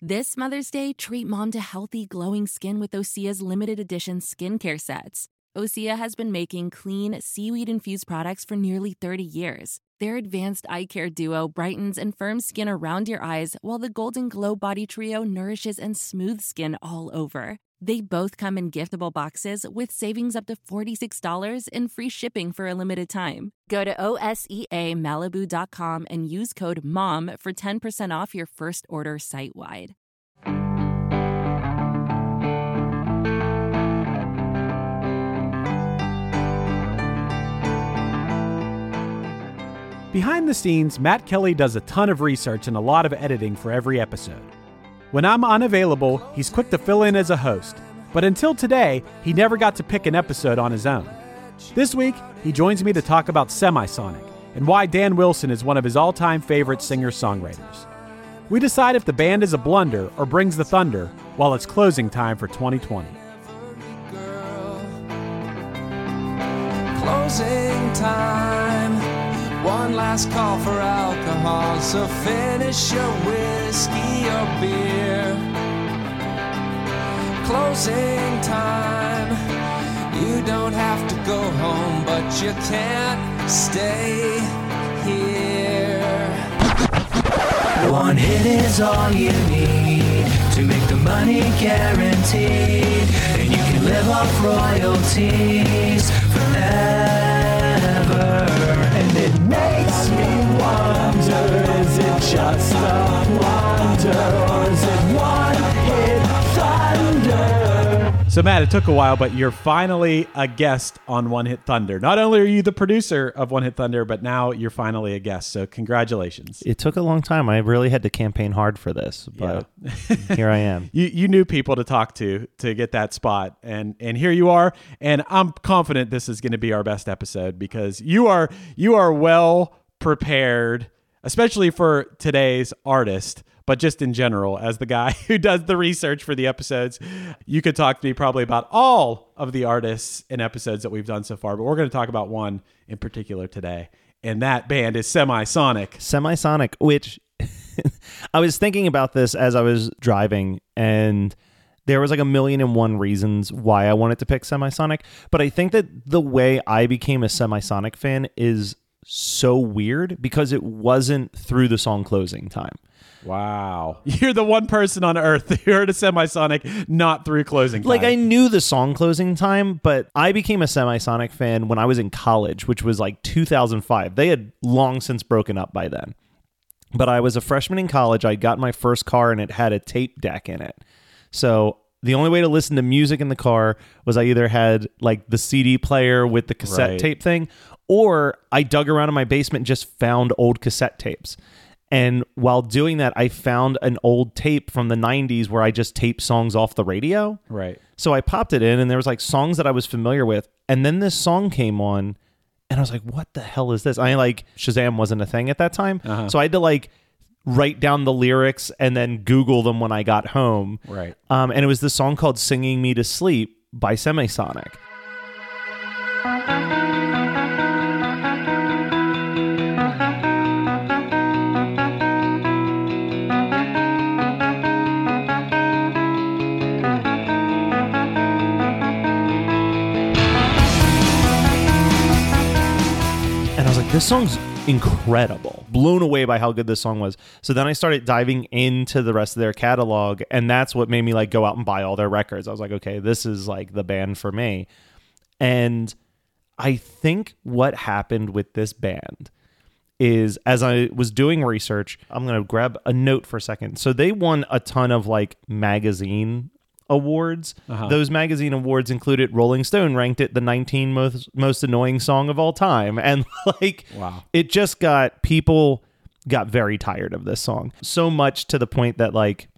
This Mother's Day, treat mom to healthy, glowing skin with Osea's limited edition skincare sets. Osea has been making clean, seaweed infused products for nearly 30 years. Their advanced eye care duo brightens and firms skin around your eyes, while the Golden Glow Body Trio nourishes and smooths skin all over. They both come in giftable boxes with savings up to $46 and free shipping for a limited time. Go to OSEAMalibu.com and use code MOM for 10% off your first order site wide. Behind the scenes, Matt Kelly does a ton of research and a lot of editing for every episode. When I'm unavailable, he's quick to fill in as a host, but until today, he never got to pick an episode on his own. This week, he joins me to talk about Semisonic and why Dan Wilson is one of his all time favorite singer songwriters. We decide if the band is a blunder or brings the thunder while it's closing time for 2020. Closing time. One last call for alcohol. So finish your whiskey or beer. Closing time. You don't have to go home, but you can't stay here. One hit is all you need to make the money guaranteed. And you can live off royalties forever. And it makes me wonder is it just a wonder So, Matt, it took a while, but you're finally a guest on One Hit Thunder. Not only are you the producer of One Hit Thunder, but now you're finally a guest. So, congratulations. It took a long time. I really had to campaign hard for this, but here I am. You, you knew people to talk to to get that spot, and and here you are. And I'm confident this is going to be our best episode because you are you are well prepared, especially for today's artist but just in general, as the guy who does the research for the episodes, you could talk to me probably about all of the artists and episodes that we've done so far. But we're going to talk about one in particular today. And that band is Semisonic. Semisonic, which I was thinking about this as I was driving, and there was like a million and one reasons why I wanted to pick Semisonic. But I think that the way I became a Semisonic fan is so weird because it wasn't through the song closing time. Wow. You're the one person on earth who heard a semisonic not through closing time. Like I knew the song closing time, but I became a Semisonic fan when I was in college, which was like 2005. They had long since broken up by then. But I was a freshman in college. I got my first car and it had a tape deck in it. So the only way to listen to music in the car was I either had like the CD player with the cassette Right. tape thing, or I dug around in my basement and just found old cassette tapes. And while doing that, I found an old tape from the 90s where I just taped songs off the radio. Right. So I popped it in and there was like songs that I was familiar with. And then this song came on and I was like, what the hell is this? I like Shazam wasn't a thing at that time. Uh-huh. So I had to like write down the lyrics and then Google them when I got home. Right. Um, and it was the song called Singing Me to Sleep by Semisonic. This song's incredible. Blown away by how good this song was. So then I started diving into the rest of their catalog, and that's what made me like go out and buy all their records. I was like, okay, this is like the band for me. And I think what happened with this band is as I was doing research, I'm going to grab a note for a second. So they won a ton of like magazine awards. Uh-huh. Those magazine awards included Rolling Stone ranked it the 19 most most annoying song of all time and like Wow. it just got people got very tired of this song. So much to the point that like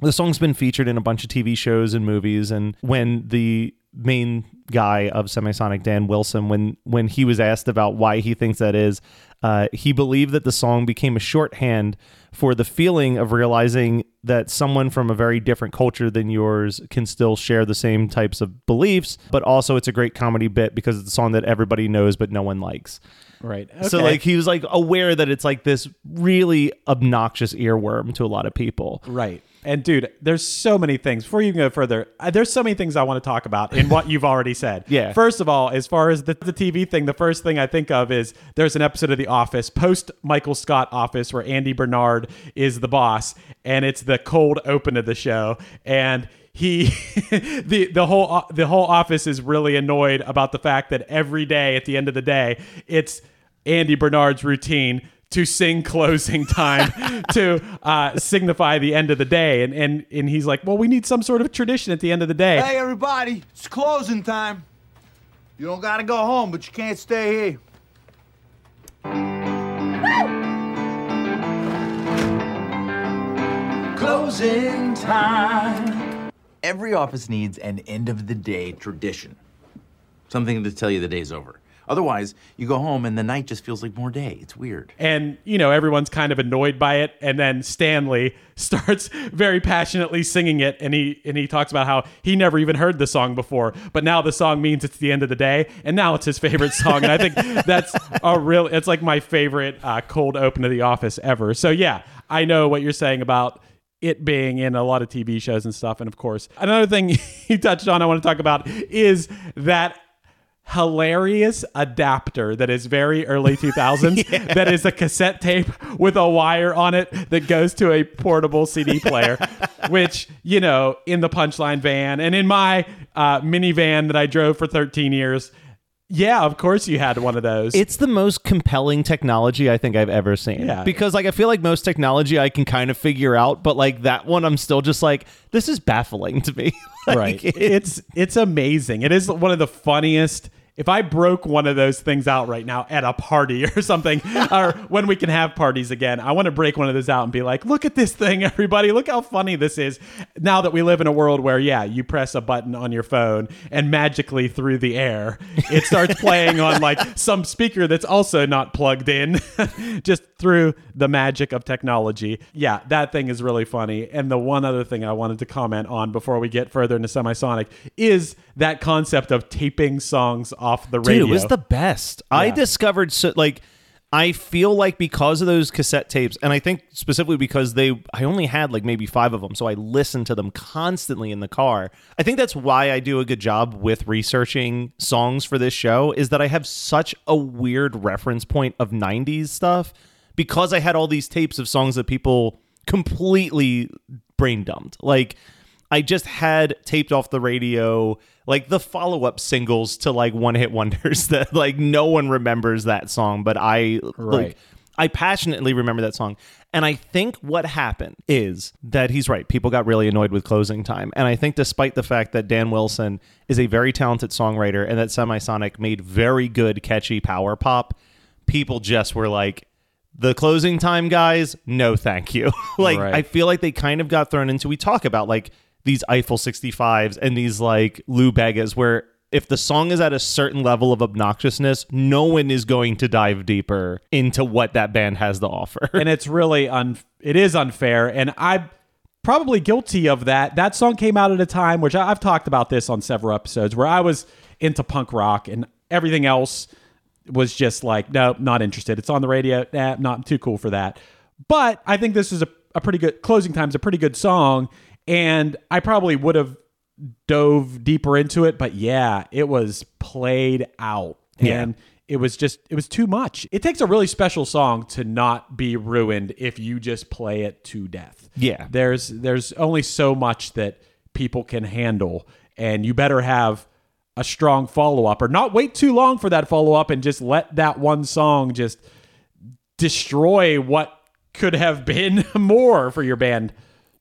the song's been featured in a bunch of TV shows and movies and when the main guy of Semisonic Dan Wilson when when he was asked about why he thinks that is uh, he believed that the song became a shorthand for the feeling of realizing that someone from a very different culture than yours can still share the same types of beliefs but also it's a great comedy bit because it's a song that everybody knows but no one likes Right. so like he was like aware that it's like this really obnoxious earworm to a lot of people Right. And dude, there's so many things. Before you can go further, uh, there's so many things I want to talk about in what you've already said. Yeah. First of all, as far as the, the TV thing, the first thing I think of is there's an episode of The Office, post Michael Scott Office, where Andy Bernard is the boss, and it's the cold open of the show, and he the the whole the whole office is really annoyed about the fact that every day at the end of the day it's Andy Bernard's routine to sing closing time to uh, signify the end of the day. And, and, and he's like, well, we need some sort of tradition at the end of the day. Hey, everybody, it's closing time. You don't gotta go home, but you can't stay here. Closing time. Every office needs an end of the day tradition. Something to tell you the day's over. Otherwise, you go home and the night just feels like more day. It's weird. And, you know, everyone's kind of annoyed by it. And then Stanley starts very passionately singing it. And he, and he talks about how he never even heard the song before, but now the song means it's the end of the day. And now it's his favorite song. And I think that's a real, it's like my favorite uh, cold open to the office ever. So yeah, I know what you're saying about it being in a lot of TV shows and stuff. And of course, another thing you touched on I want to talk about is that hilarious adapter that is very early 2000s that is a cassette tape with a wire on it that goes to a portable CD player which you know in the punchline van and in my uh, minivan that I drove for 13 years yeah of course you had one of those it's the most compelling technology I think I've ever seen. Yeah. Because like I feel like most technology I can kind of figure out, but like that one I'm still just like this is baffling to me. Like, right it's it's amazing it is one of the funniest if I broke one of those things out right now at a party or something, or when we can have parties again, I want to break one of those out and be like, look at this thing, everybody. Look how funny this is. Now that we live in a world where, yeah, you press a button on your phone and magically through the air, it starts playing on like some speaker that's also not plugged in, just through the magic of technology. Yeah, that thing is really funny. And the one other thing I wanted to comment on before we get further into Semisonic is that concept of taping songs off the radio. Dude, it was the best. I discovered so like I feel like because of those cassette tapes, and I think specifically because they, I only had like maybe five of them, so I listened to them constantly in the car. I think that's why I do a good job with researching songs for this show, is that I have such a weird reference point of 90s stuff because I had all these tapes of songs that people completely brain dumped. Like, I just had taped off the radio like the follow up singles to like one hit wonders that like no one remembers that song, but I Right. like I passionately remember that song. And I think what happened is that he's right. People got really annoyed with closing time. And I think despite the fact that Dan Wilson is a very talented songwriter and that Semisonic made very good catchy power pop, people just were like the closing time guys, no thank you. like Right. I feel like they kind of got thrown into we talk about like these Eiffel 65s and these like Lou Begas where if the song is at a certain level of obnoxiousness, no one is going to dive deeper into what that band has to offer. and it's really un it is unfair and i'm probably guilty of that that song came out at a time which i've talked about this on several episodes where i was into punk rock and everything else was just like nope not interested. It's on the radio. Nah, not too cool for that. But i think this is a, a pretty good closing time's a pretty good song and i probably would have dove deeper into it but yeah it was played out. Yeah. and it was just it was too much. It takes a really special song to not be ruined if you just play it to death. Yeah. there's there's only so much that people can handle and you better have a strong follow up or not wait too long for that follow up and just let that one song just destroy what could have been more for your band.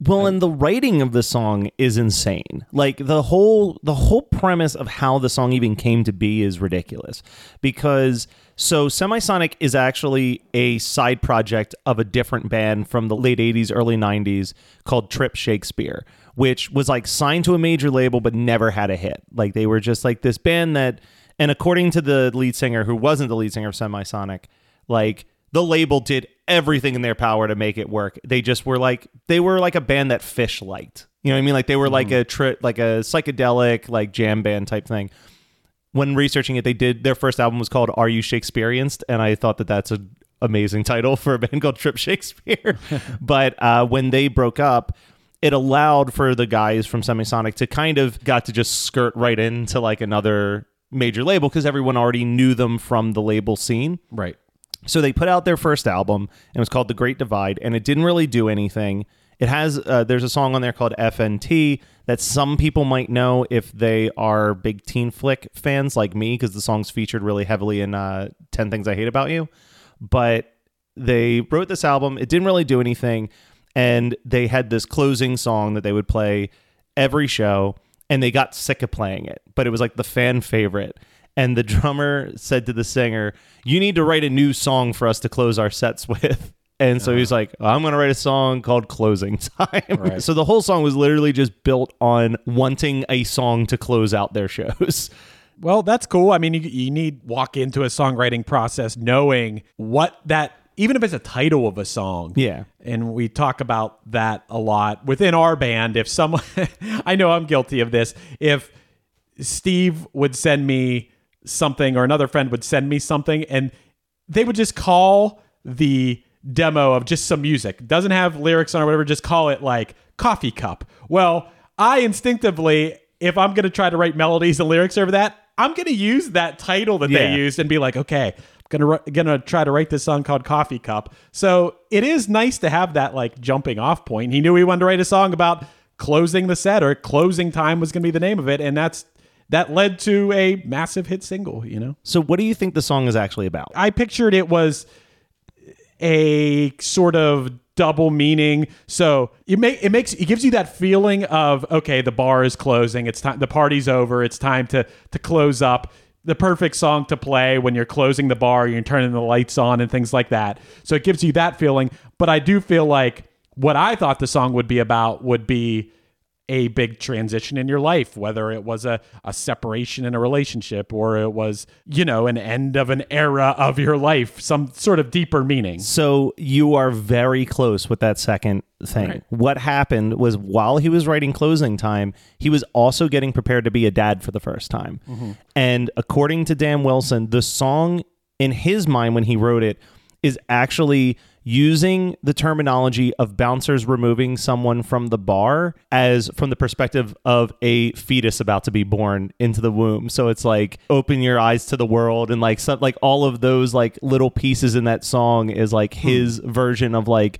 Well, and the writing of the song is insane. Like the whole the whole premise of how the song even came to be is ridiculous. Because so Semisonic is actually a side project of a different band from the late 80s early 90s called Trip Shakespeare, which was like signed to a major label but never had a hit. Like they were just like this band that and according to the lead singer who wasn't the lead singer of Semisonic, like the label did everything in their power to make it work. They just were like they were like a band that Phish liked. You know what I mean? Like they were like a tri- like a psychedelic like jam band type thing. When researching it, they did their first album was called "Are You Shakespearienced," and I thought that that's an amazing title for a band called Trip Shakespeare. but uh, when they broke up, it allowed for the guys from Semisonic to kind of got to just skirt right into like another major label because everyone already knew them from the label scene. Right. So they put out their first album, and it was called The Great Divide, and it didn't really do anything. It has uh, there's a song on there called FNT that some people might know if they are big teen flick fans like me because the song's featured really heavily in uh, 10 Things I Hate About You. But they wrote this album, it didn't really do anything, and they had this closing song that they would play every show, and they got sick of playing it, but it was like the fan favorite and the drummer said to the singer, "You need to write a new song for us to close our sets with." And so he's uh-huh. like, "I'm going to write a song called Closing Time." So the whole song was literally just built on wanting a song to close out their shows. Well, that's cool. I mean, you, you need walk into a songwriting process knowing what that even if it's a title of a song. Yeah. And we talk about that a lot within our band. If someone I know I'm guilty of this. If Steve would send me something or another friend would send me something and they would just call the demo of just some music doesn't have lyrics on or whatever just call it like coffee cup well i instinctively if i'm going to try to write melodies and lyrics over that i'm going to use that title that Yeah. they used and be like okay i'm going to going to try to write this song called coffee cup so it is nice to have that like jumping off point he knew he wanted to write a song about closing the set or closing time was going to be the name of it and that's that led to a massive hit single you know So what do you think the song is actually about? I pictured it was a sort of double meaning. So it make it makes it gives you that feeling of okay, the bar is closing. It's time. The party's over. It's time to to close up. The perfect song to play when you're closing the bar, you're turning the lights on and things like that. So it gives you that feeling. But I do feel like what I thought the song would be about would be a big transition in your life, whether it was a, a separation in a relationship or it was, you know, an end of an era of your life, some sort of deeper meaning. So you are very close with that second thing. Right. What happened was while he was writing closing time, he was also getting prepared to be a dad for the first time. Mm-hmm. And according to Dan Wilson, the song in his mind when he wrote it is actually using the terminology of bouncers removing someone from the bar as from the perspective of a fetus about to be born into the womb. So it's like open your eyes to the world and like some, like all of those like little pieces in that song is like hmm. his version of like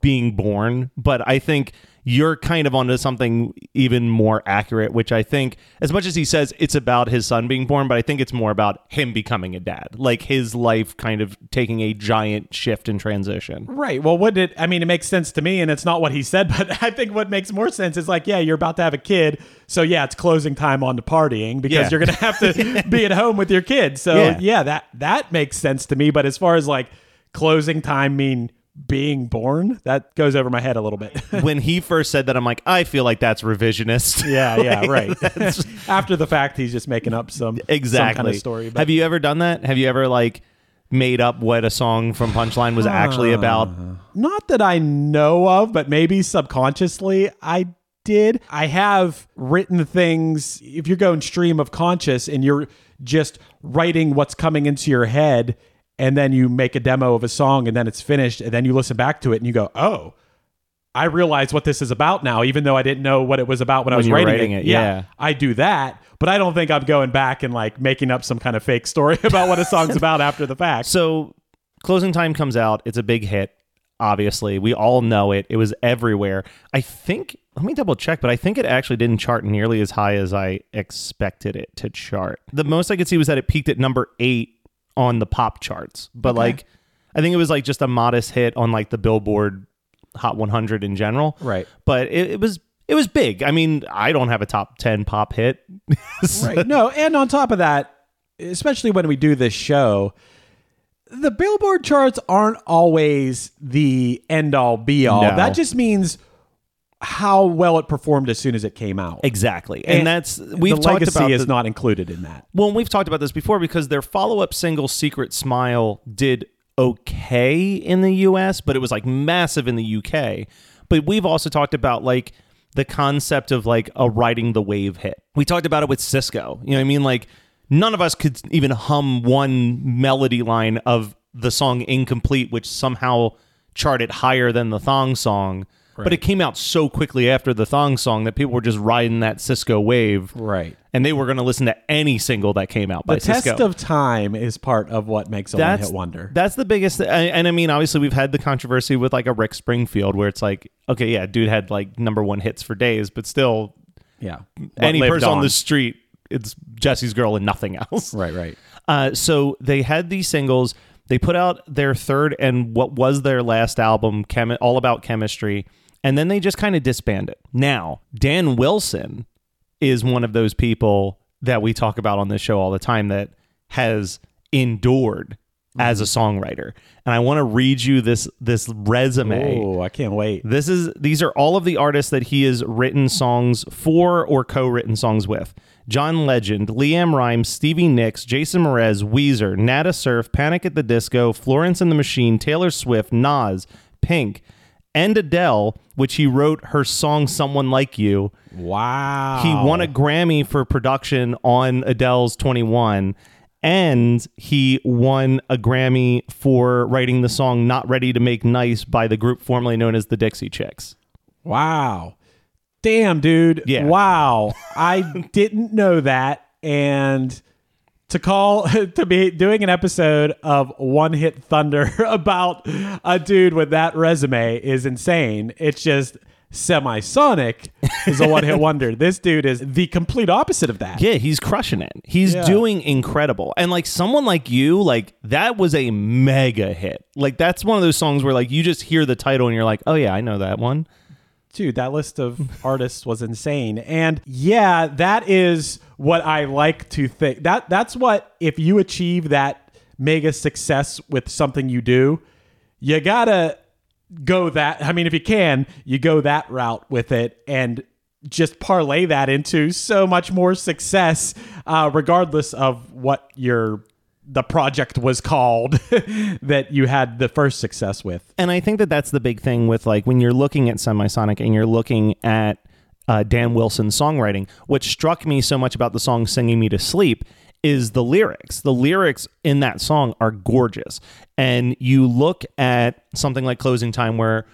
being born, but I think you're kind of onto something even more accurate, which I think, as much as he says it's about his son being born, but I think it's more about him becoming a dad, like his life kind of taking a giant shift and transition. Right. Well, what did I mean? It makes sense to me, and it's not what he said, but I think what makes more sense is like, yeah, you're about to have a kid, so yeah, it's closing time on to partying because Yeah. you're gonna have to be at home with your kids. So Yeah. yeah. that that makes sense to me. But as far as like closing time mean being born, that goes over my head a little bit. when he first said that, I'm like, I feel like that's revisionist. yeah, yeah, right. After the fact, he's just making up some exactly. some kind of story. But Have you ever done that? Have you ever like made up what a song from Punchline was actually uh, about? Not that I know of, but maybe subconsciously I did. I have written things. If you're going stream of conscious and you're just writing what's coming into your head, and then you make a demo of a song and then it's finished, and then you listen back to it and you go, oh. I realize what this is about now, even though I didn't know what it was about when, I was writing, writing it, yeah. I do that, but I don't think I'm going back and like making up some kind of fake story about what a song's about after the fact. So, closing time comes out. It's a big hit. obviously. We all know it. It was everywhere. I think, let me double check, but I think it actually didn't chart nearly as high as I expected it to chart. The most I could see was that it peaked at number eight on the pop charts. But like, I think it was like just a modest hit on like the Billboard Hot 100 in general. Right. But it, it was. It was big. I mean, I don't have a top 10 pop hit. right. No, and on top of that, especially when we do this show, the Billboard charts aren't always the end all be all. No. That just means how well it performed as soon as it came out. Exactly. And, that's we've the talked legacy about is the- not included in that. Well, we've talked about this before because their follow-up single "Secret Smile" did okay in the U.S., but it was like massive in the U.K. But we've also talked about like the concept of like a riding the wave hit. We talked about it with Sisqo. You know what I mean? Like none of us could even hum one melody line of the song "Incomplete," which somehow charted higher than the thong song. But it came out so quickly after the thong song that people were just riding that Sisqo wave Right. and they were going to listen to any single that came out by The test of time is part of what makes a one hit wonder. That's the biggest. And, and I mean, obviously, we've had the controversy with like a Rick Springfield, where it's like, okay, yeah, dude had like number one hits for days, but still, yeah. Any person on. on the street, it's Jesse's girl and nothing else. Right, right. Uh, so they had these singles. They put out their third and what was their last album, Chemi- all about chemistry, and then they just kind of disbanded. Now, Dan Wilson is one of those people that we talk about on this show all the time that has endured as a mm-hmm. songwriter. And I want to read you this this resume. Oh, I can't wait. This is these are all of the artists that he has written songs for or co-written songs with. John Legend, LeAnn Rimes, Stevie Nicks, Jason Mraz, Weezer, Nada Surf, Panic at the Disco, Florence and the Machine, Taylor Swift, Nas, Pink, and Adele, which he wrote her song Someone Like You. Wow. He won a Grammy for production on Adele's 21 and he won a Grammy for writing the song Not Ready to Make Nice by the group formerly known as the Dixie Chicks. Wow. Damn, dude. Yeah. Wow. I didn't know that. And to call to be doing an episode of One Hit Thunder about a dude with that resume is insane. It's just semisonic is a one hit wonder. This dude is the complete opposite of that. Yeah, he's crushing it. He's Yeah. doing incredible. And like someone like you, like that was a mega hit. Like that's one of those songs where like you just hear the title and you're like, "Oh yeah, I know that one." Dude that list of artists was insane. And yeah that is what i like to think. That that's what if you achieve that mega success with something you do you gotta go that i mean if you can you go that route with it and just parlay that into so much more success uh, regardless of what your the project was called that you had the first success with And I think that that's the big thing with like when you're looking at Semisonic and you're looking at uh, Dan Wilson's songwriting. What struck me so much about the song "Singing Me to Sleep" is the lyrics. The lyrics in that song are gorgeous, and you look at something like "Closing Time," where,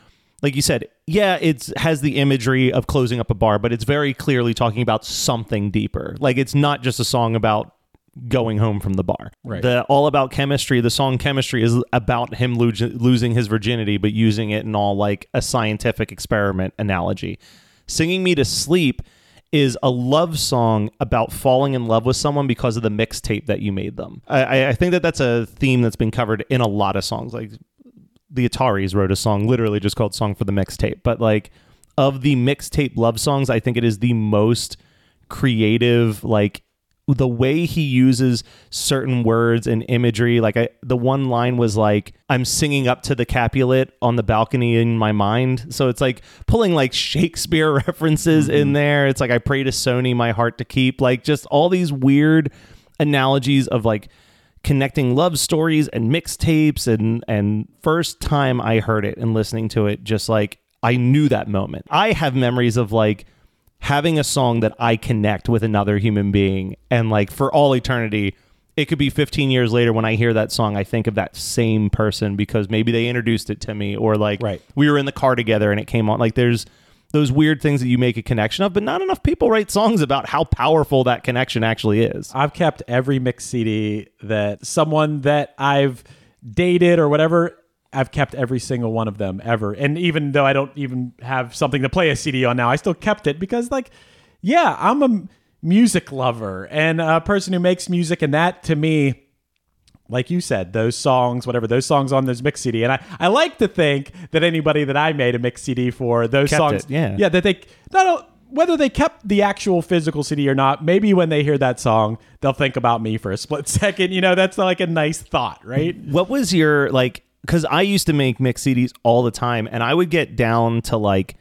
like you said, yeah, it's has the imagery of closing up a bar, but it's very clearly talking about something deeper. Like it's not just a song about going home from the bar. Right. The all about chemistry. The song chemistry is about him lo- losing his virginity, but using it in all like a scientific experiment analogy. Singing me to sleep is a love song about falling in love with someone because of the mixtape that you made them. I- I, I think that that's a theme that's been covered in a lot of songs. Like the Ataris wrote a song literally just called "Song for the Mixtape," but like of the mixtape love songs, I think it is the most creative. Like the way he uses certain words and imagery. Like I, the one line was like, "I'm singing up to the Capulet on the balcony in my mind." So it's like pulling like Shakespeare references in mm-hmm. there. It's like I pray to Sony my heart to keep. Like just all these weird analogies of like connecting love stories and mixtapes and and first time I heard it and listening to it just like I knew that moment. I have memories of like having a song that I connect with another human being and like for all eternity it could be 15 years later when I hear that song I think of that same person because maybe they introduced it to me or like Right. we were in the car together and it came on like there's those weird things that you make a connection of but not enough people write songs about how powerful that connection actually is. I've kept every mix CD that someone that I've dated or whatever I've kept every single one of them ever. And even though I don't even have something to play a CD on now, I still kept it because, like, yeah, I'm a music lover and a person who makes music, and that to me, like you said, those songs, whatever those songs on those mix CD, and I, I like to think that anybody that I made a mix CD for those Kept songs, it, yeah. yeah, that they not whether they kept the actual physical CD or not. Maybe when they hear that song, they'll think about me for a split second. You know, that's like a nice thought, right? What was your like? Because I used to make mix CDs all the time, and I would get down to like,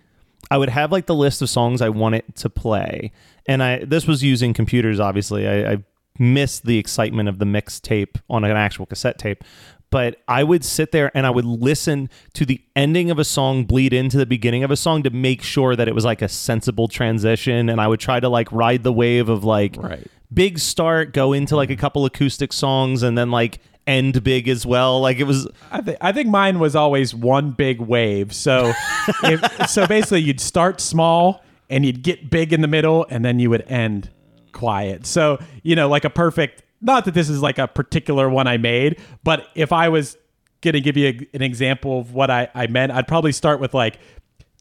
I would have like the list of songs I wanted to play, and I this was using computers. Obviously, I, I missed the excitement of the mix tape on an actual cassette tape. But I would sit there and I would listen to the ending of a song bleed into the beginning of a song to make sure that it was like a sensible transition. And I would try to like ride the wave of like Right. big start, go into like a couple acoustic songs, and then like end big as well. Like it was I, th- I think mine was always one big wave. So, if, so basically, you'd start small and you'd get big in the middle, and then you would end quiet. So, you know, like a perfect. Not that this is like a particular one I made, but if I was gonna give you a, an example of what I, I meant, I'd probably start with like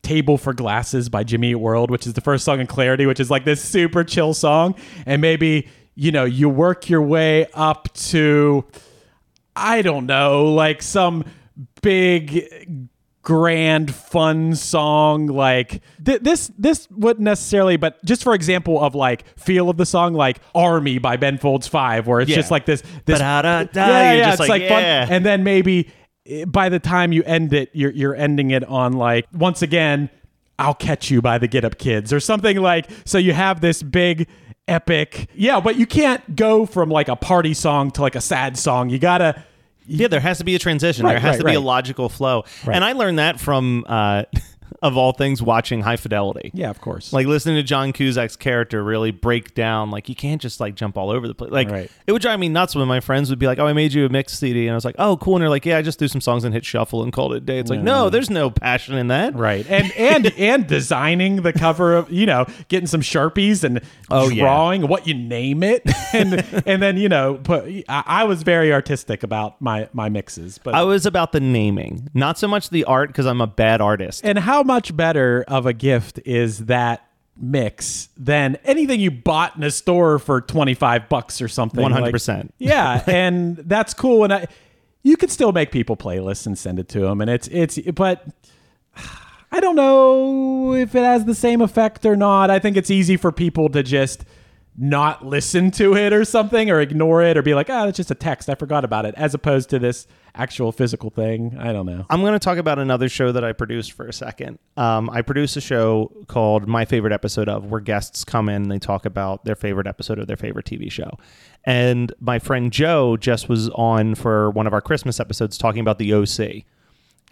Table for Glasses by Jimmy Eat World, which is the first song in Clarity, which is like this super chill song. And maybe, you know, you work your way up to, I don't know, like some big grand fun song like th- this this wouldn't necessarily but just for example of like feel of the song like army by ben folds 5 where it's Yeah. just like this this yeah, yeah, just it's like, like, fun yeah. and then maybe eh, by the time you end it you're you're ending it on like once again I'll catch you by the Get Up Kids or something like so you have this big epic yeah but you can't go from like a party song to like a sad song you gotta Yeah, there has to be a transition. Right, there has right, to be a logical flow. And I learned that from, uh, of all things, watching High Fidelity. yeah of course Like listening to John Cusack's character really break down. Like you can't just like jump all over the place. Like Right. it would drive me nuts when my friends would be like, "Oh, I made you a mix CD," and I was like, "Oh, cool." And they're like, "Yeah, I just threw some songs and hit shuffle and called it a day." It's like, no, there's no passion in that. Right. And and and designing the cover of you know, getting some Sharpies and Oh, yeah. drawing what you name it. And and then, you know, put I, I was very artistic about my my mixes. But I was about the naming, not so much the art because I'm a bad artist. and how much better of a gift is that mix than anything you bought in a store for 25 bucks or something 100%. Like, yeah and that's cool and I, you can still make people playlists and send it to them and it's it's but I don't know if it has the same effect or not. I think it's easy for people to just not listen to it or something or ignore it or be like, oh, it's just a text. I forgot about it, as opposed to this actual physical thing. I don't know. I'm going to talk about another show that I produced for a second. Um, I produced a show called My Favorite Episode of, where guests come in and they talk about their favorite episode of their favorite TV show. And my friend Joe just was on for one of our Christmas episodes talking about the OC.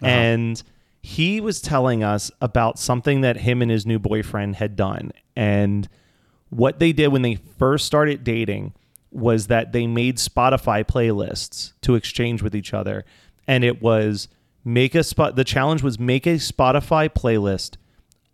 And he was telling us about something that him and his new boyfriend had done. And what they did when they first started dating was that they made Spotify playlists to exchange with each other. And it was make a spot the challenge was make a Spotify playlist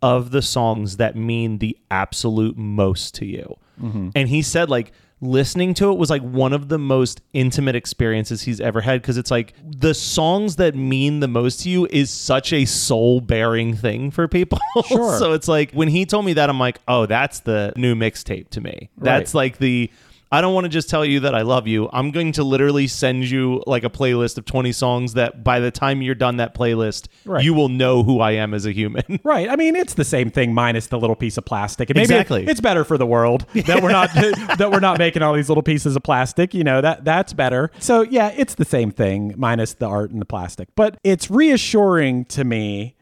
of the songs that mean the absolute most to you. Mm-hmm. And he said like listening to it was like one of the most intimate experiences he's ever had because it's like the songs that mean the most to you is such a soul bearing thing for people. Sure. so it's like when he told me that I'm like, "Oh, that's the new mixtape to me." That's like the I don't want to just tell you that I love you. I'm going to literally send you like a playlist of 20 songs that by the time you're done that playlist, Right. you will know who I am as a human. Right. I mean, it's the same thing minus the little piece of plastic. And it- Exactly. it's better for the world that we're not that we're not making all these little pieces of plastic. You know that that's better. So yeah, it's the same thing minus the art and the plastic. But it's reassuring to me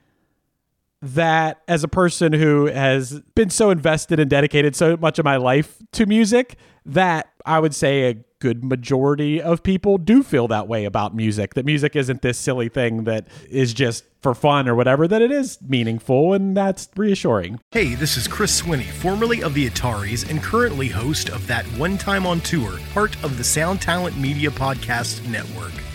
that as a person who has been so invested and dedicated so much of my life to music that I would say a good majority of people do feel that way about music that music isn't this silly thing that is just for fun or whatever that it is meaningful and that's reassuring Hey, this is Chris Swinney, formerly of the Ataris and currently host of That One Time on Tour, part of the Sound Talent Media Podcast Network.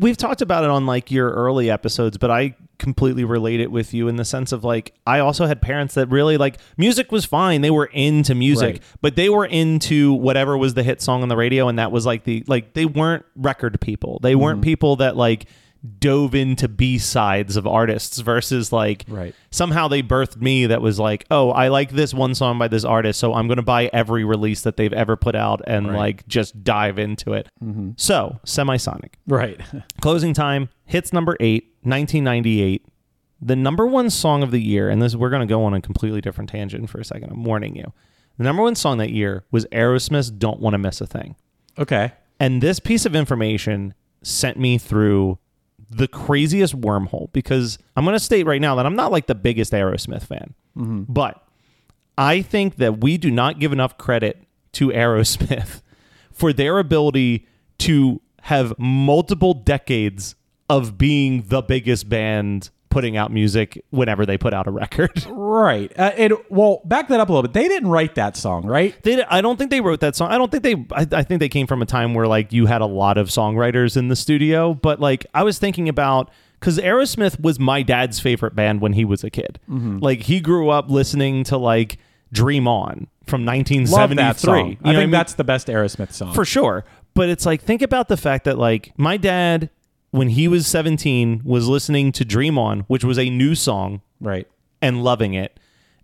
We've talked about it on like your early episodes, but I completely relate it with you in the sense of like I also had parents that really like music was fine. They were into music, Right. but they were into whatever was the hit song on the radio and that was like the like they weren't record people. They Mm-hmm. weren't people that like dove into B-sides of artists versus like Right. somehow they birthed me that was like, "Oh, I like this one song by this artist, so I'm going to buy every release that they've ever put out and like just dive into it." Mm-hmm. So, Semisonic. Right. Closing time, hits number eight, 1998. The number one song of the year, and this we're going to go on a completely different tangent for a second. I'm warning you. The number one song that year was Aerosmith's "Don't Want to Miss a Thing," Okay. and this piece of information sent me through the craziest wormhole because I'm going to state right now that I'm not like the biggest Aerosmith fan, mm-hmm. but I think that we do not give enough credit to Aerosmith for their ability to have multiple decades of being the biggest band putting out music whenever they put out a record. Right. Uh, and well, back that up a little bit. They didn't write that song, right? They, I don't think they wrote that song. I don't think they. I, I think they came from a time where like you had a lot of songwriters in the studio. But like I was thinking about because Aerosmith was my dad's favorite band when he was a kid. Like he grew up listening to like Dream On from Love 1973. that song. You know I think mean? that's the best Aerosmith song. for sure. But it's like think about the fact that like my dad when he was 17 was listening to Dream On, which was a new song right. and loving it.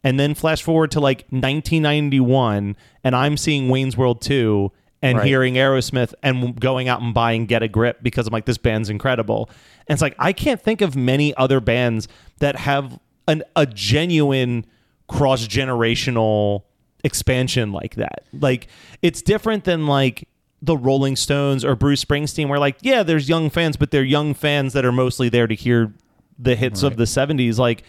And then flash forward to like 1991 and I'm seeing Wayne's World 2 and Right. hearing Aerosmith and going out and buying Get a Grip because I'm like this band's incredible. And it's like I can't think of many other bands that have an a genuine cross-generational expansion like that. Like it's different than like the Rolling Stones or Bruce Springsteen where like yeah, there's young fans but they're young fans that are mostly there to hear the hits of the 70s like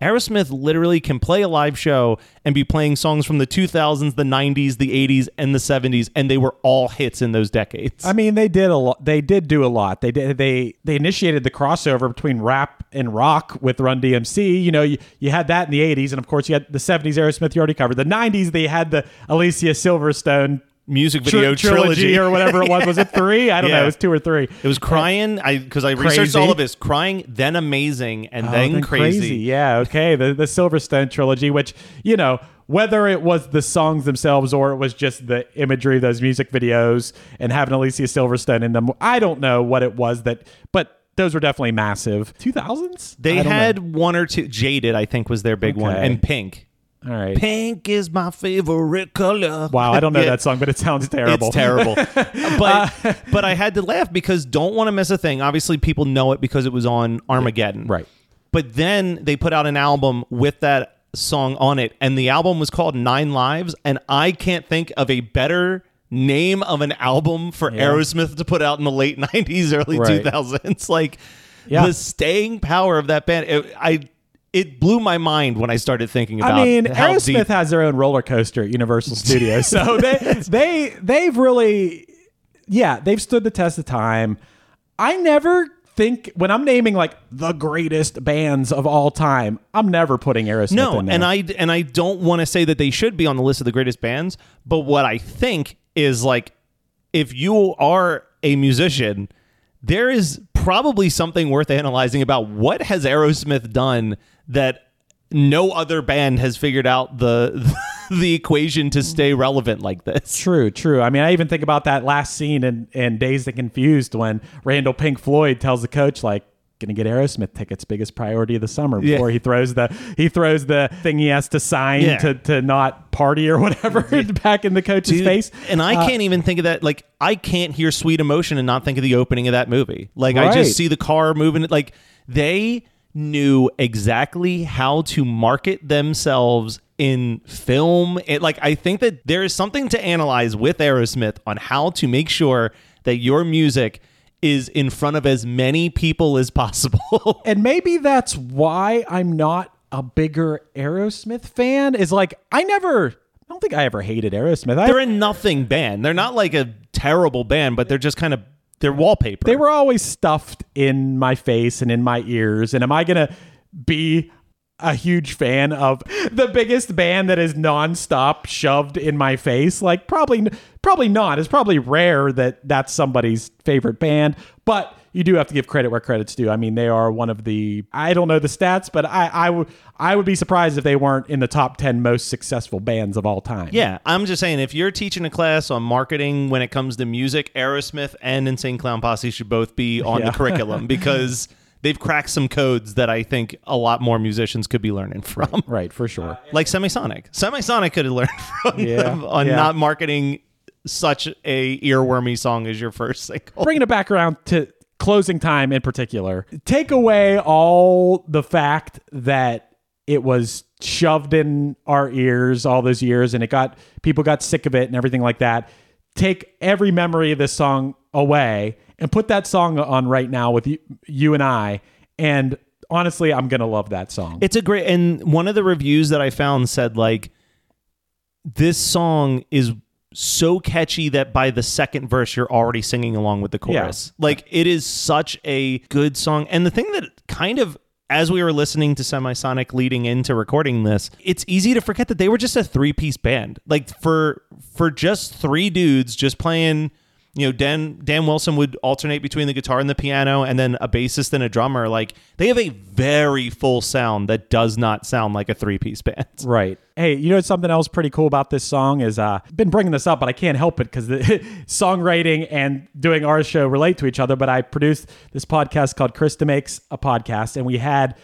Aerosmith literally can play a live show and be playing songs from the 2000s, the 90s, the 80s, and the 70s, and they were all hits in those decades. I mean, they did a lot. They did do a lot. They did. They they initiated the crossover between rap and rock with Run DMC. You know, you, you had that in the '80s, and of course, you had the '70s. Aerosmith, you already covered. The '90s, they had the Alicia Silverstone Music video trilogy. or whatever it was. Was it three? I don't know. It was two or three. It was crying. I because I researched all of this. Crying, then amazing, and Oh, then, crazy. Yeah, okay. The the Silverstone trilogy, which, you know, whether it was the songs themselves or it was just the imagery of those music videos and having Alicia Silverstone in them, I don't know what it was that but those were definitely massive. 2000s? They had know. one or two. Jaded, I think, was their big one, and Pink. All right. Pink is my favorite color. Wow, I don't know that song, but it sounds terrible. It's terrible. but uh, but I had to laugh because don't want to miss a thing. Obviously, people know it because it was on Armageddon. Right. But then they put out an album with that song on it, and the album was called Nine Lives, and I can't think of a better name of an album for Yeah. Aerosmith to put out in the late 90s, early Right. 2000s. Like Yeah. the staying power of that band. It, I it blew my mind when I started thinking about I mean, Aerosmith deep has their own roller coaster at Universal Studios, so they they they've really, yeah, they've stood the test of time. I never think when I'm naming like the greatest bands of all time, I'm never putting Aerosmith. No, in there. and I and I don't want to say that they should be on the list of the greatest bands, but what I think is like if you are a musician, there is probably something worth analyzing about what has Aerosmith done that no other band has figured out the the equation to stay relevant like this. True, true. I mean, I even think about that last scene in, in Dazed and Confused when Randall Pink Floyd tells the coach, like, gonna get Aerosmith tickets, biggest priority of the summer. Yeah. Before he throws the he throws the thing he has to sign Yeah. to to not party or whatever back in the coach's Dude, face. And I Uh, can't even think of that. Like, I can't hear Sweet Emotion and not think of the opening of that movie. Like, I just see the car moving. Like, they knew exactly how to market themselves in film. It, like, I think that there is something to analyze with Aerosmith on how to make sure that your music is in front of as many people as possible. and maybe that's why I'm not a bigger Aerosmith fan. Is like I never, I don't think I ever hated Aerosmith. They're a nothing band. They're not like a terrible band, but they're just kind of they're wallpaper. they were always stuffed in my face and in my ears. And am I gonna be a huge fan of the biggest band that is nonstop shoved in my face? Like probably, probably not. It's probably rare that that's somebody's favorite band, but. You do have to give credit where credit's due. I mean, they are one of the I don't know the stats, but I I would I would be surprised if they weren't in the top ten most successful bands of all time. Yeah, I'm just saying if you're teaching a class on marketing when it comes to music, Aerosmith and Insane Clown Posse should both be on Yeah. the curriculum because they've cracked some codes that I think a lot more musicians could be learning from. Right, for sure. Like Semisonic. Semisonic could have learned from Yeah, them on yeah. not marketing such a earwormy song as your first single. bringing it back around to closing time in particular, take away all the fact that it was shoved in our ears all those years and it got people got sick of it and everything like that. Take every memory of this song away and put that song on right now with you, you and I. And honestly, I'm going to love that song. It's a great and one of the reviews that I found said like this song is so catchy that by the second verse you're already singing along with the chorus. Like it is such a good song. And the thing that kind of as we were listening to Semisonic leading into recording this, it's easy to forget that they were just a three-piece band. Like for for just three dudes just playing you know, Dan Dan Wilson would alternate between the guitar and the piano, and then a bassist and a drummer. Like they have a very full sound that does not sound like a three piece band. Right. Hey, you know something else pretty cool about this song is uh I've been bringing this up, but I can't help it because the songwriting and doing our show relate to each other. But I produced this podcast called Krista Makes a Podcast, and we had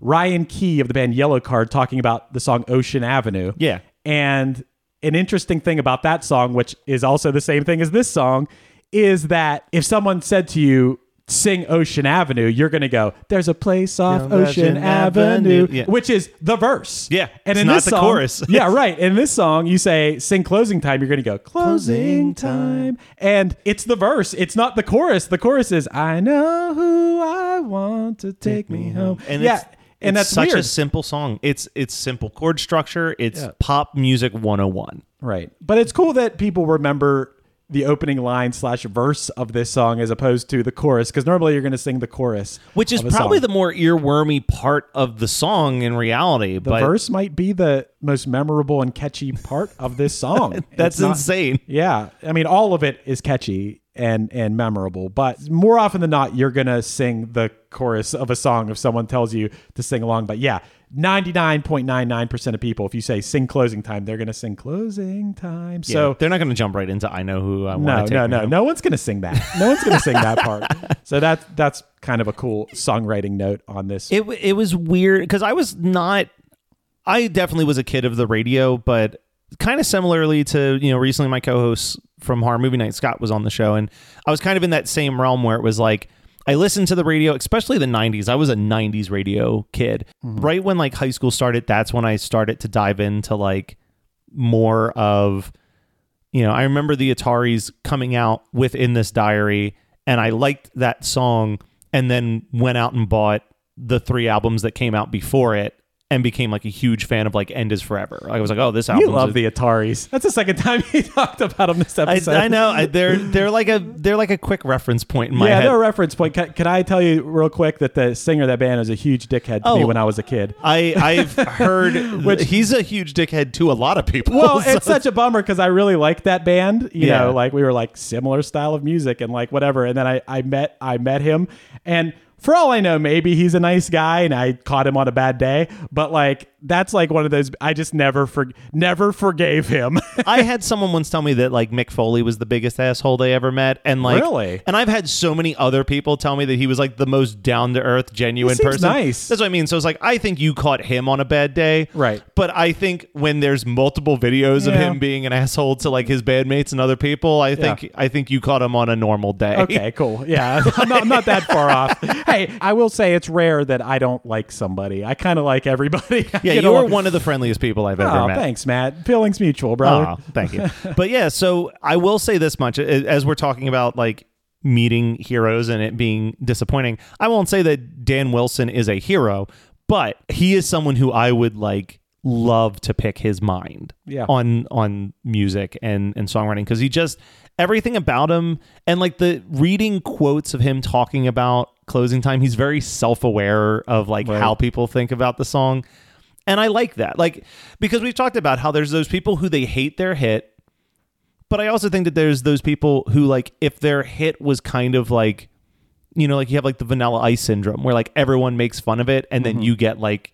Ryan Key of the band Yellowcard talking about the song Ocean Avenue. Yeah. And an interesting thing about that song, which is also the same thing as this song, is that if someone said to you, sing Ocean Avenue, you're going to go, there's a place off Yeah, Ocean, Ocean Avenue, Avenue. Yeah. which is the verse. Yeah, And it's in not this the song, chorus. yeah, right. In this song, you say sing closing time, you're going to go closing time. And it's the verse. It's not the chorus. The chorus is I know who I want to take me home. And yeah. And it's that's such a simple song. It's it's simple chord structure. It's Yeah. pop music 101. Right. But it's cool that people remember the opening line slash verse of this song as opposed to the chorus because normally you're going to sing the chorus, Which is probably song. the more earwormy part of the song in reality. the but verse might be the most memorable and catchy part of this song. that's not- insane. Yeah, I mean, all of it is catchy and and memorable, but more often than not, you're gonna sing the chorus of a song if someone tells you to sing along. But yeah, ninety nine point nine nine percent of people, if you say sing closing time, they're gonna sing closing time. Yeah, So they're not going to jump right into I know who I want no, to take. no, me no, home. no one's gonna sing that. No one's gonna sing that part. So that's that's kind of a cool songwriting note on this. It it was weird because I was not. I definitely was a kid of the radio, but kind of similarly to you know recently my co-host from Horror Movie Night Scott was on the show, and I was kind of in that same realm where it was like I listened to the radio, especially the '90s. I was a '90s radio kid. Mm-hmm. Right when like high school started, that's when I started to dive into like more of you know, I remember the Ataris coming out within this diary, and I liked that song, and then went out and bought the three albums that came out before it, and became like a huge fan of like "End Is Forever." Like, I was like, "Oh, this album." you love the Ataris. That's the second time you talked about them this episode. I know I, they're they're like a they're like a quick reference point in my yeah, head. they're a reference point. Can, can I tell you real quick that the singer of that band was a huge dickhead to me Oh. when I was a kid? I I've heard Which- he's a huge dickhead to a lot of people. Well, so- it's such a bummer because I really liked that band. You Yeah. know, like we were like similar style of music and like whatever. And then I, I met I met him and for all I know, maybe he's a nice guy and I caught him on a bad day. But like, that's like one of those. I just never for never forgave him. I had someone once tell me that like Mick Foley was the biggest asshole they ever met, and like Really? And I've had so many other people tell me that he was like the most down to earth, genuine person. nice. That's what I mean. So it's like I think you caught him on a bad day, Right. But I think when there's multiple videos of him being an asshole to like his bandmates and other people, I think I think you caught him on a normal day. Okay, cool. Yeah, I'm not, I'm not that far off. I will say it's rare that I don't like somebody. I kind of like everybody. Yeah, you are one of the friendliest people I've ever Oh, met. thanks, Matt. Feelings mutual, brother. Aw, thank you. but yeah, so I will say this much as we're talking about like meeting heroes and it being disappointing. I won't say that Dan Wilson is a hero, but he is someone who I would like love to pick his mind Yeah. on on music and and songwriting because he just everything about him and like the reading quotes of him talking about closing time he's very self-aware of like Right. how people think about the song and I like that. Like because we've talked about how there's those people who they hate their hit, but I also think that there's those people who like if their hit was kind of like you know, like you have like the vanilla ice syndrome where like everyone makes fun of it and then mm-hmm. you get like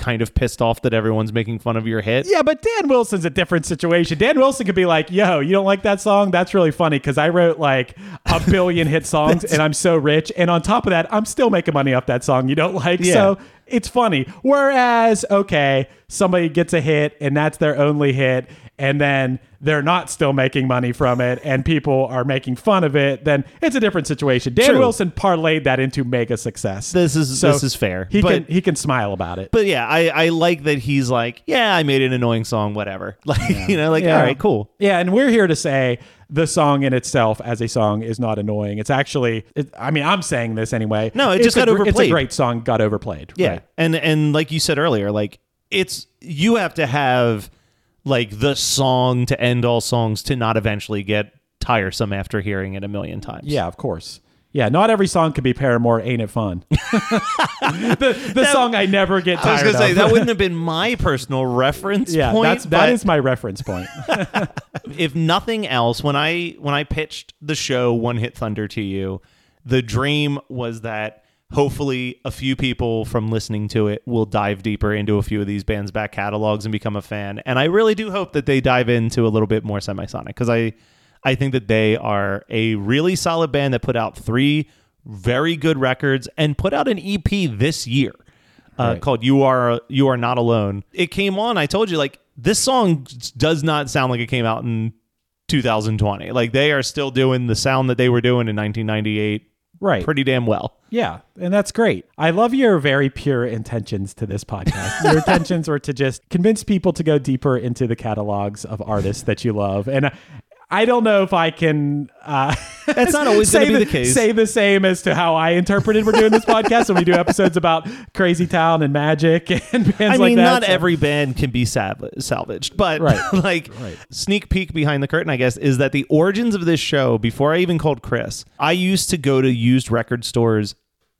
kind of pissed off that everyone's making fun of your hit. Yeah, but Dan Wilson's a different situation. Dan Wilson could be like, "Yo, you don't like that song? That's really funny because I wrote like a billion hit songs and I'm so rich, and on top of that, I'm still making money off that song you don't like." Yeah. So it's funny. Whereas, okay, somebody gets a hit and that's their only hit, and then they're not still making money from it, and people are making fun of it. Then it's a different situation. Dan True. Wilson parlayed that into mega success. This is So this is fair. He but, can he can smile about it. but yeah, I, I like that he's like, yeah, I made an annoying song, whatever. Like you know, like Yeah. all right, cool. Yeah, and we're here to say the song in itself as a song is not annoying. It's actually, it, I mean, I'm saying this anyway. No, it It's just a got gr- It's a overplayed. great song, got overplayed. Yeah. Right. And and like you said earlier, like it's you have to have like the song to end all songs to not eventually get tiresome after hearing it a million times. Yeah, of course. Yeah, not every song could be Paramore. Ain't it fun? the the song I never get I was tired gonna say of. that wouldn't have been my personal reference yeah, point. that's that my reference point. if nothing else, when I when I pitched the show One Hit Thunder to you, the dream was that hopefully a few people from listening to it will dive deeper into a few of these bands' back catalogs and become a fan. And I really do hope that they dive into a little bit more semisonic because I I think that they are a really solid band that put out three very good records and put out an EP this year uh, Right. called "You Are You Are Not Alone." It came on. I told you, like this song does not sound like it came out in 2020. Like they are still doing the sound that they were doing in 1998, right. pretty damn well. Yeah, and that's great. I love your very pure intentions to this podcast. Your intentions were to just convince people to go deeper into the catalogs of artists that you love. And uh, I don't know if I can. Uh, That's not always say gonna be the, the case. Say the same as to how I interpreted we're doing this podcast when we do episodes about Crazy Town and Magic and bands I like mean, that. not So- every band can be sav- salvaged, but Right. like sneak peek behind the curtain, I guess, is that the origins of this show. Before I even called Chris, I used to go to used record stores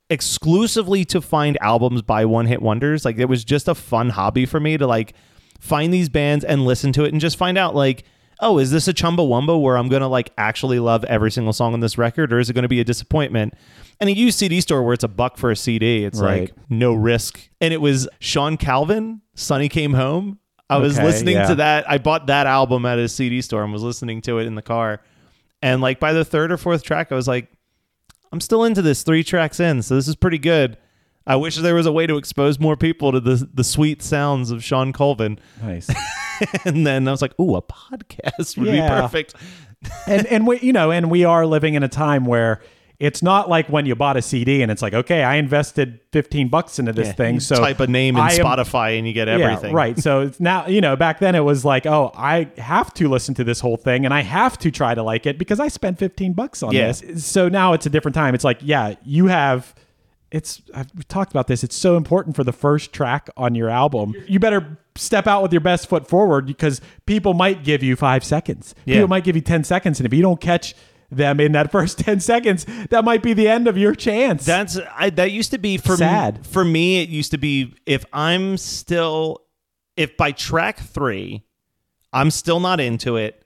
exclusively to find albums by one hit wonders. Like it was just a fun hobby for me to like find these bands and listen to it and just find out like. Oh, is this a Chumbawamba where I'm gonna like actually love every single song on this record, or is it gonna be a disappointment? And a used CD store where it's a buck for a CD, it's Right. like no risk. And it was Shawn Colvin, Sunny Came Home. I was Okay, listening yeah. to that. I bought that album at a CD store and was listening to it in the car. And like by the third or fourth track, I was like, I'm still into this three tracks in, so this is pretty good. I wish there was a way to expose more people to the the sweet sounds of Shawn Colvin. Nice. and then I was like, ooh, a podcast would Yeah. be perfect. and and we you know and we are living in a time where it's not like when you bought a CD and it's like okay I invested 15 bucks into this Yeah, thing so type a name in I am- Spotify and you get everything. Yeah, right. So it's now, you know, back then it was like, oh, I have to listen to this whole thing and I have to try to like it because I spent 15 bucks on Yeah. this. So now it's a different time. It's like, yeah, you have it's I've we've talked about this. It's so important for the first track on your album. You better step out with your best foot forward because people might give you 5 seconds. Yeah. People might give you 10 seconds and if you don't catch them in that first 10 seconds, that might be the end of your chance. That's I, that used to be for Sad. Me, for me, it used to be if I'm still if by track three, I'm still not into it,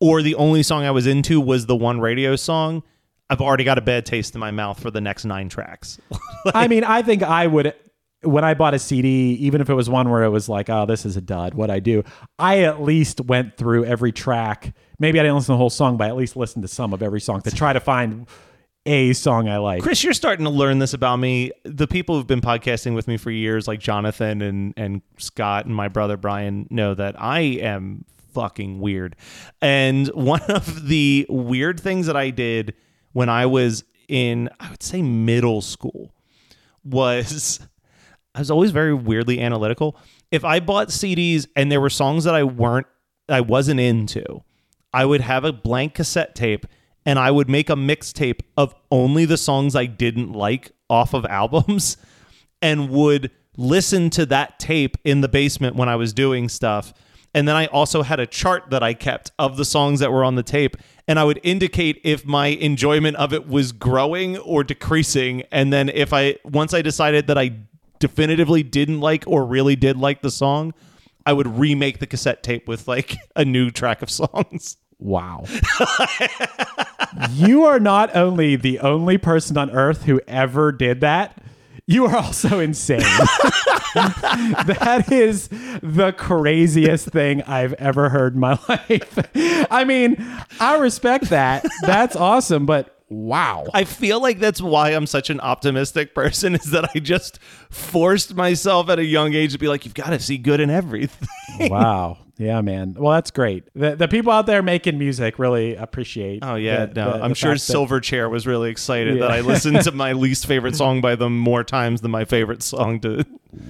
or the only song I was into was the one radio song. I've already got a bad taste in my mouth for the next nine tracks. I mean, I think I would when I bought a CD, even if it was one where it was like, oh, this is a dud, what I do, I at least went through every track. Maybe I didn't listen to the whole song, but I at least listened to some of every song to try to find a song I like. Chris, you're starting to learn this about me. The people who've been podcasting with me for years, like Jonathan and and Scott and my brother Brian, know that I am fucking weird. And one of the weird things that I did when I was in, I would say middle school, was I was always very weirdly analytical. If I bought CDs and there were songs that I weren't, I wasn't into, I would have a blank cassette tape and I would make a mixtape of only the songs I didn't like off of albums and would listen to that tape in the basement when I was doing stuff. And then I also had a chart that I kept of the songs that were on the tape. And I would indicate if my enjoyment of it was growing or decreasing. And then if I, once I decided that I definitively didn't like or really did like the song, I would remake the cassette tape with like a new track of songs. Wow. you are not only the only person on earth who ever did that, you are also insane. that is the craziest thing I've ever heard in my life. I mean, I respect that. That's awesome, but wow. I feel like that's why I'm such an optimistic person is that I just forced myself at a young age to be like, you've got to see good in everything. wow. Yeah, man. Well, that's great. The, the people out there making music really appreciate. Oh yeah, the- no, the- I'm the sure fact that- Silverchair was really excited that I listened to my least favorite song by them more times than my favorite song to.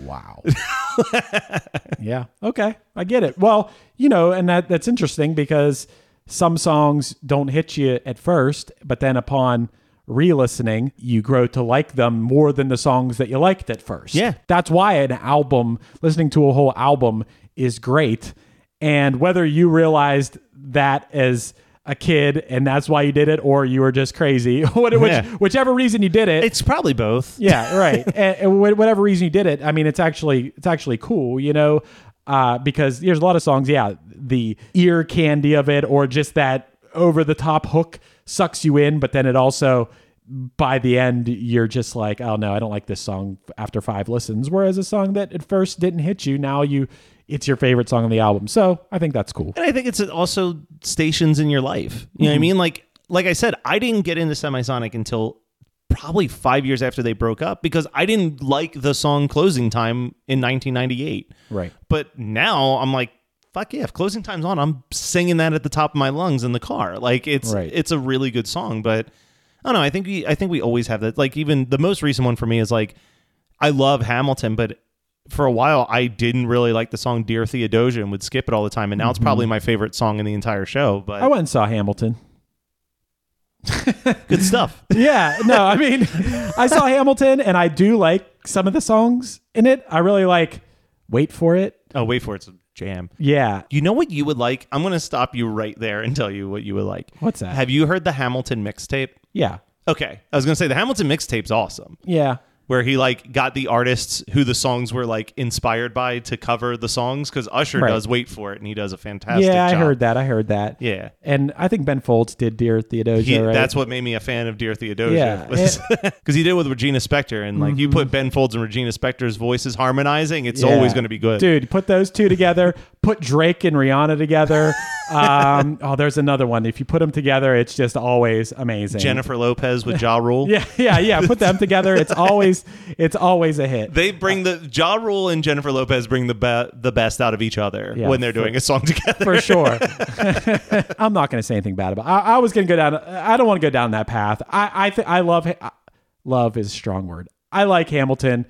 Wow. yeah. Okay. I get it. Well, you know, and that that's interesting because some songs don't hit you at first, but then upon re-listening, you grow to like them more than the songs that you liked at first. Yeah. That's why an album, listening to a whole album is great. And whether you realized that as a kid and that's why you did it or you were just crazy, which, Yeah. whichever reason you did it, It's probably both. yeah, right. and, and whatever reason you did it, I mean, it's actually it's actually cool, you know, uh, because there's a lot of songs. Yeah, the ear candy of it, or just that over the top hook sucks you in, but then it also by the end you're just like, oh no, I don't like this song after five listens. Whereas a song that at first didn't hit you, now you it's your favorite song on the album. So I think that's cool. And I think it's also stations in your life. You know what I mean? Like like I said, I didn't get into Semisonic until probably five years after they broke up because I didn't like the song Closing Time in 1998. Right. But now I'm like, fuck yeah, if Closing Time's on, I'm singing that at the top of my lungs in the car. Like it's Right. it's a really good song. But I don't know. I think we I think we always have that. Like even the most recent one for me is like I love Hamilton, but for a while I didn't really like the song Dear Theodosia and would skip it all the time. And now it's mm-hmm. probably my favorite song in the entire show. But I went and saw Hamilton. good stuff. yeah, no, I mean, I saw Hamilton and I do like some of the songs in it. I really like Wait for It. Oh, wait for it. It's a jam. Yeah. You know what you would like? I'm going to stop you right there and tell you what you would like. What's that? Have you heard the Hamilton mixtape? Yeah. Okay. I was going to say the Hamilton mixtape's awesome. Yeah. Where he like got the artists who the songs were like inspired by to cover the songs because Usher Right. does wait for it and he does a fantastic yeah, I job. heard that. I heard that. Yeah. And I think Ben Folds did Dear Theodosia, He, right? That's what made me a fan of Dear Yeah, Theodosia. Because he did it with Regina Spektor. And like you mm-hmm. put Ben Folds and Regina Spektor's voices harmonizing, it's Yeah. always going to be good. Dude, put those two together. Put Drake and Rihanna together. Um, oh, there's another one. If you put them together, it's just always amazing. Jennifer Lopez with Ja Rule. Yeah, yeah, yeah. Put them together. It's always, it's always a hit. They bring the Ja Rule and Jennifer Lopez bring the be- the best out of each other Yeah, when they're for- doing a song together. for sure. I'm not going to say anything bad about. I, I was going to go down. I don't want to go down that path. I I think I love I- love is a strong word. I like Hamilton.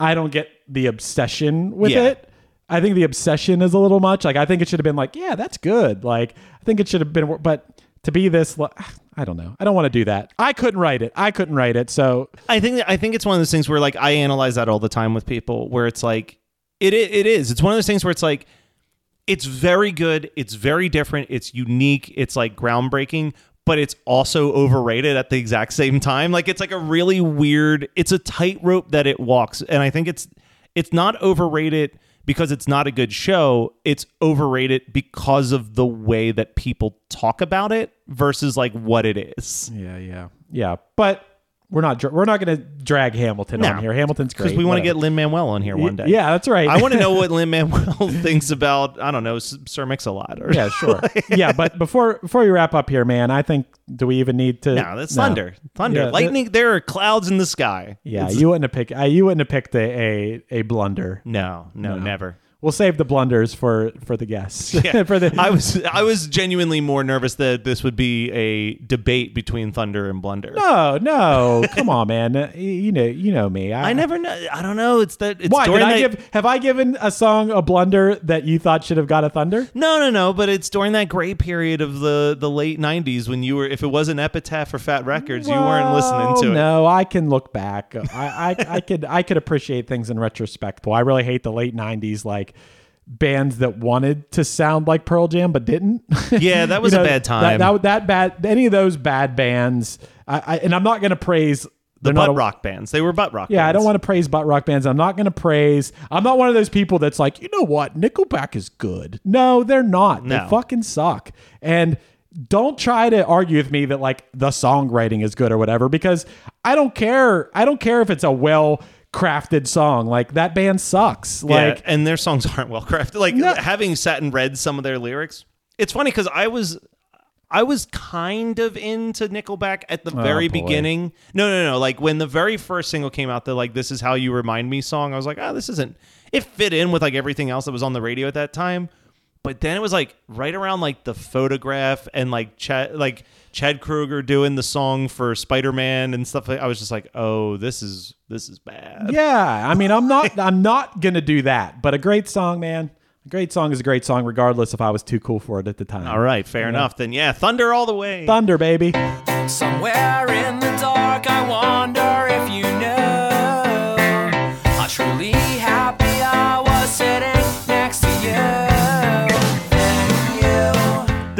I don't get the obsession with Yeah. it. I think the obsession is a little much. Like I think it should have been like, yeah, that's good. Like I think it should have been, but to be this, I don't know. I don't want to do that. I couldn't write it. I couldn't write it. So I think I think it's one of those things where like I analyze that all the time with people where it's like it it, it is. It's one of those things where it's like it's very good, it's very different, it's unique, it's like groundbreaking, but it's also overrated at the exact same time. Like it's like a really weird, it's a tightrope that it walks. And I think it's it's not overrated because it's not a good show, it's overrated because of the way that people talk about it versus like what it is. Yeah, yeah, yeah. But we're not we're not going to drag Hamilton on here. Hamilton's great because we want to get Lin Manuel on here one day. yeah, that's right. I want to know what Lin Manuel thinks about I don't know Sir Mix-a-Lot or yeah, sure. yeah, but before before we wrap up here, man, I think do we even need to? No, that's thunder, thunder, Yeah, that- lightning. there are clouds in the sky. Yeah, It's- you wouldn't have picked. Uh, you wouldn't have picked a, a a blunder. no, no, never. We'll save the blunders for for the guests. Yeah. for the I was I was genuinely more nervous that this would be a debate between Thunder and Blunder. no, no. Come on, man. You, know, you know me. I never know. I don't know. It's that. It's Why did I that- give? Have I given a song a blunder that you thought should have got a thunder? No, no, no. But it's during that gray period of the the late '90s when you were, if it wasn't Epitaph for Fat Records, you weren't listening Well, to it. No, I can look back. I, I I could I could appreciate things in retrospect. Well, I really hate the late '90s like bands that wanted to sound like Pearl Jam but didn't. Yeah, that You was a bad time. That, that that bad any of those bad bands. I, I and I'm not going to praise the butt a- rock bands. They were butt rock. Yeah, I don't want to praise butt rock bands. I'm not going to praise. I'm not one of those people that's like, you know what, Nickelback is good. No, they're not. No. They fucking suck. And don't try to argue with me that like the songwriting is good or whatever because I don't care. I don't care if it's a well crafted song. Like that band sucks. Yeah, Like and their songs aren't well crafted. Like No. having sat and read some of their lyrics, it's funny because I was. I was kind of into Nickelback at the oh, very boy. beginning. No, no, no. Like when the very first single came out, the like "This Is How You Remind Me" song, I was like, "Oh, this isn't." It fit in with like everything else that was on the radio at that time. But then it was like right around like the photograph and like chat, like Chad Kroeger doing the song for Spider Man and stuff. Like, I was just like, "Oh, this is this is bad." yeah, I mean, I'm not. I'm not going to do that. But a great song, man. A great song is a great song, regardless if I was too cool for it at the time. All right, fair enough. Then yeah, Thunder all the way. Thunder, baby. Somewhere in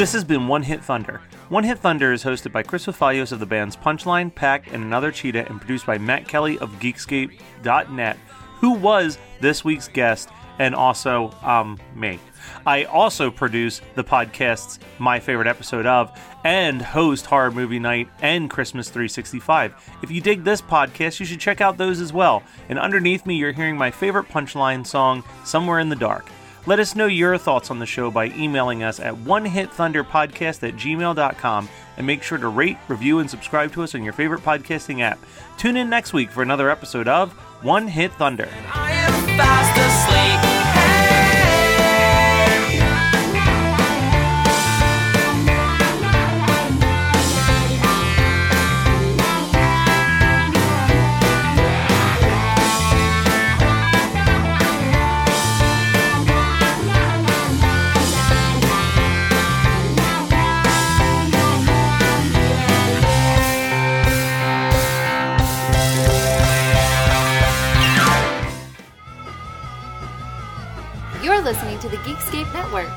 This has been One Hit Thunder. One Hit Thunder is hosted by Chris Fafalios of the bands Punchline, Pack, and Another Cheetah, and produced by Matt Kelly of Geekscape.net, who was this week's guest, and also um, me. I also produce the podcasts My Favorite Episode of and host Horror Movie Night and Christmas 365. If you dig this podcast, you should check out those as well. And underneath me, you're hearing my favorite punchline song, Somewhere in the Dark. Let us know your thoughts on the show by emailing us at onehitthunderpodcast at gmail.com and make sure to rate, review, and subscribe to us on your favorite podcasting app. Tune in next week for another episode of One Hit Thunder. The Geekscape Network.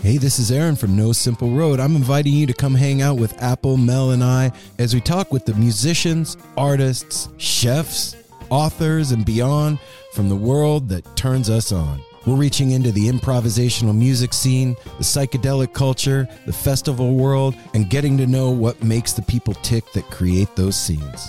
Hey, this is Aaron from No Simple Road. I'm inviting you to come hang out with Apple, Mel, and I as we talk with the musicians, artists, chefs, authors, and beyond from the world that turns us on. We're reaching into the improvisational music scene, the psychedelic culture, the festival world, and getting to know what makes the people tick that create those scenes.